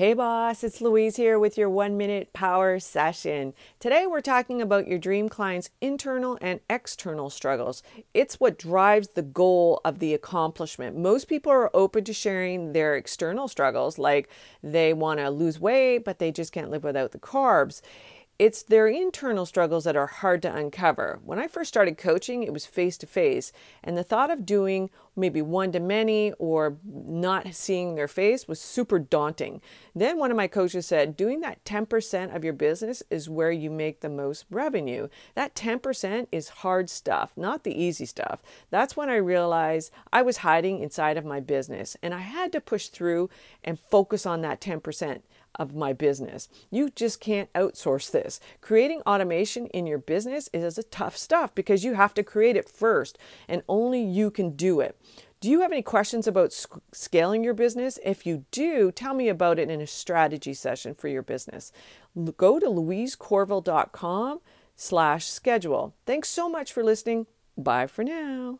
Hey boss, it's Louise here with your one minute power session. Today we're talking about your dream client's internal and external struggles. It's what drives the goal of the accomplishment. Most people are open to sharing their external struggles, like they want to lose weight, but they just can't live without the carbs it's their internal struggles that are hard to uncover. When I first started coaching, it was face to face, and the thought of doing maybe one to many or not seeing their face was super daunting. Then one of my coaches said, Doing that 10% of your business is where you make the most revenue. That 10% is hard stuff, not the easy stuff. That's when I realized I was hiding inside of my business, and I had to push through and focus on that 10% of my business. You just can't outsource this. Creating automation in your business is a tough stuff because you have to create it first and only you can do it. Do you have any questions about scaling your business? If you do, tell me about it in a strategy session for your business. Go to louisecorville.com slash schedule. Thanks so much for listening. Bye for now.